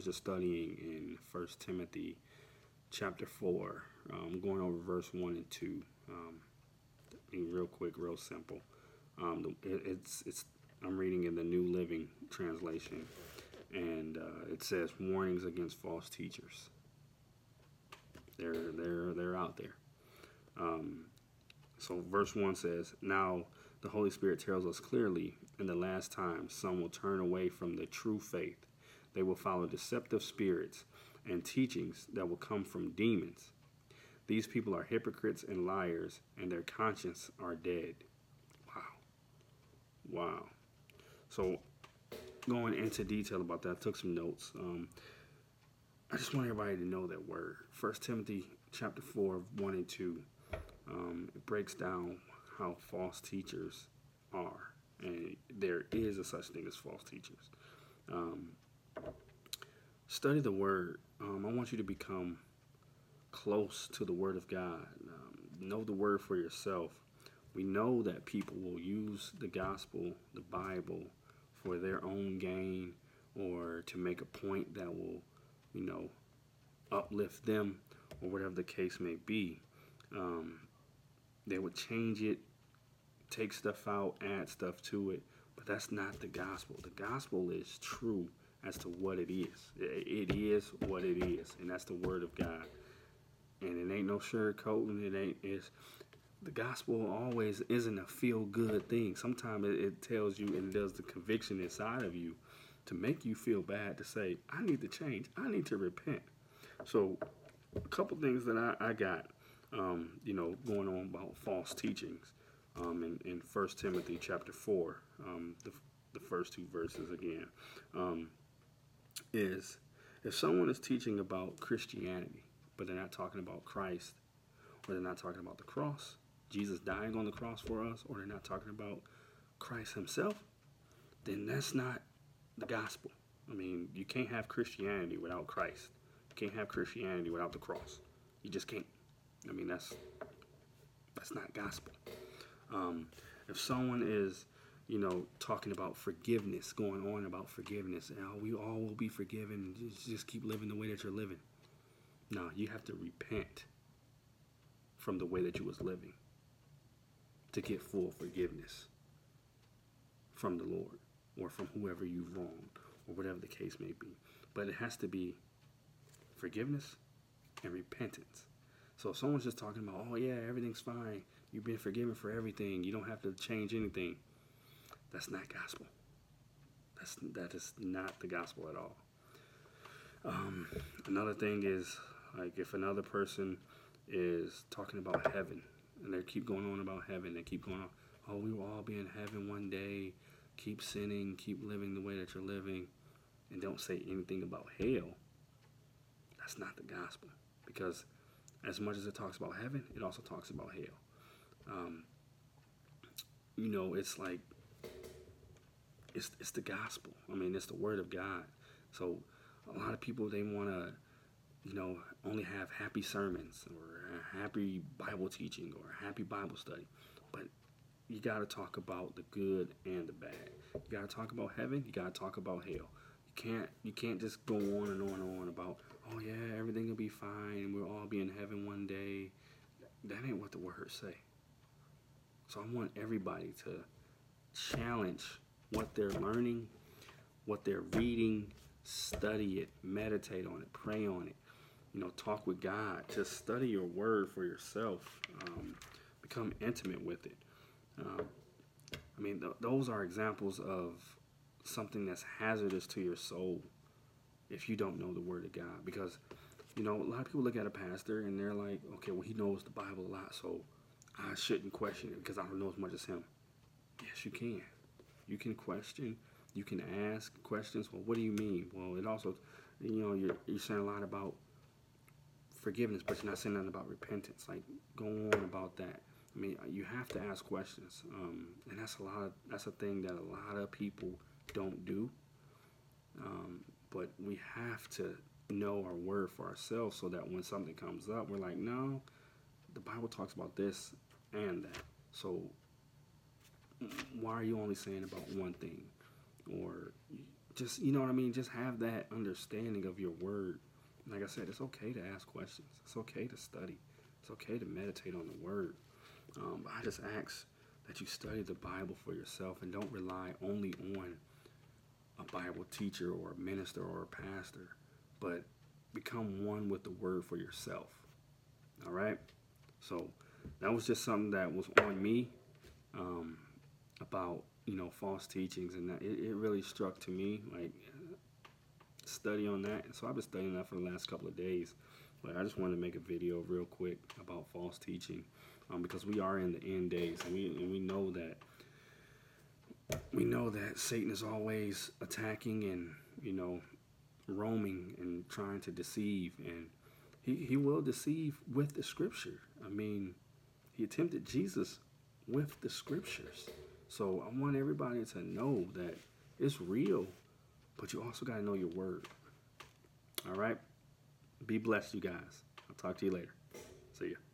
was just studying in First Timothy chapter 4, um, going over verse 1 and 2. Um, real quick, real simple. Um, it, it's, it's, I'm reading in the New Living Translation, and uh, it says warnings against false teachers. They're, they're, they're out there. Um, so, verse 1 says, Now the Holy Spirit tells us clearly in the last time some will turn away from the true faith. They will follow deceptive spirits and teachings that will come from demons. These people are hypocrites and liars, and their conscience are dead. Wow. Wow. So, going into detail about that, I took some notes. Um, I just want everybody to know that word. First Timothy chapter 4, 1 and 2. Um, it breaks down how false teachers are. And there is a such thing as false teachers. Um, study the word. Um, I want you to become close to the word of God. Um, know the word for yourself. We know that people will use the gospel, the Bible, for their own gain or to make a point that will, you know, uplift them or whatever the case may be. Um, they would change it, take stuff out, add stuff to it, but that's not the gospel. The gospel is true as to what it is. It is what it is, and that's the word of God. And it ain't no sugarcoating. It ain't. It's the gospel always isn't a feel good thing. Sometimes it, it tells you and does the conviction inside of you to make you feel bad to say, I need to change. I need to repent. So, a couple things that I, I got, um, you know, going on about false teachings um, in, in 1 Timothy chapter 4, um, the, the first two verses again, um, is if someone is teaching about Christianity, but they're not talking about Christ, or they're not talking about the cross, Jesus dying on the cross for us, or they're not talking about Christ Himself, then that's not the gospel. I mean, you can't have Christianity without Christ. You can't have Christianity without the cross. You just can't. I mean, that's that's not gospel. Um, if someone is, you know, talking about forgiveness, going on about forgiveness, and we all will be forgiven, just, just keep living the way that you're living. No, you have to repent from the way that you was living to get full forgiveness from the Lord or from whoever you've wronged or whatever the case may be. But it has to be forgiveness and repentance. So if someone's just talking about, oh yeah, everything's fine, you've been forgiven for everything, you don't have to change anything, that's not gospel. That's that is not the gospel at all. Um, another thing is like if another person is talking about heaven and they keep going on about heaven, they keep going on, oh, we will all be in heaven one day. Keep sinning, keep living the way that you're living, and don't say anything about hell. That's not the gospel. Because as much as it talks about heaven, it also talks about hell. Um, you know, it's like it's it's the gospel. I mean, it's the word of God. So a lot of people they want to, you know, only have happy sermons or happy Bible teaching or happy Bible study, but you got to talk about the good and the bad. You got to talk about heaven. You got to talk about hell. You can't you can't just go on and on and on about oh yeah everything will be fine we'll all be in heaven one day. That ain't what the words say. So I want everybody to challenge what they're learning, what they're reading, study it, meditate on it, pray on it. You know, talk with God. Just study your word for yourself. Um, become intimate with it. Um, I mean, th- those are examples of something that's hazardous to your soul if you don't know the Word of God. Because, you know, a lot of people look at a pastor and they're like, okay, well, he knows the Bible a lot, so I shouldn't question it because I don't know as much as him. Yes, you can. You can question. You can ask questions. Well, what do you mean? Well, it also, you know, you're, you're saying a lot about forgiveness, but you're not saying nothing about repentance. Like, go on about that. I mean, you have to ask questions, um, and that's a lot. Of, that's a thing that a lot of people don't do. Um, but we have to know our word for ourselves, so that when something comes up, we're like, no, the Bible talks about this and that. So why are you only saying about one thing, or just you know what I mean. Just have that understanding of your word. Like I said, it's okay to ask questions. It's okay to study. It's okay to meditate on the word. Um, I just ask that you study the Bible for yourself and don't rely only on a Bible teacher or a minister or a pastor, but become one with the word for yourself. All right? So that was just something that was on me um, about, you know, false teachings. And that it, it really struck to me, like, study on that. So I've been studying that for the last couple of days. But I just wanted to make a video real quick about false teaching um, because we are in the end days and we, and we know that we know that Satan is always attacking and, you know, roaming and trying to deceive. And he, he will deceive with the scripture. I mean, he attempted Jesus with the scriptures. So I want everybody to know that it's real, but you also got to know your word. All right? Be blessed, you guys. I'll talk to you later. See ya.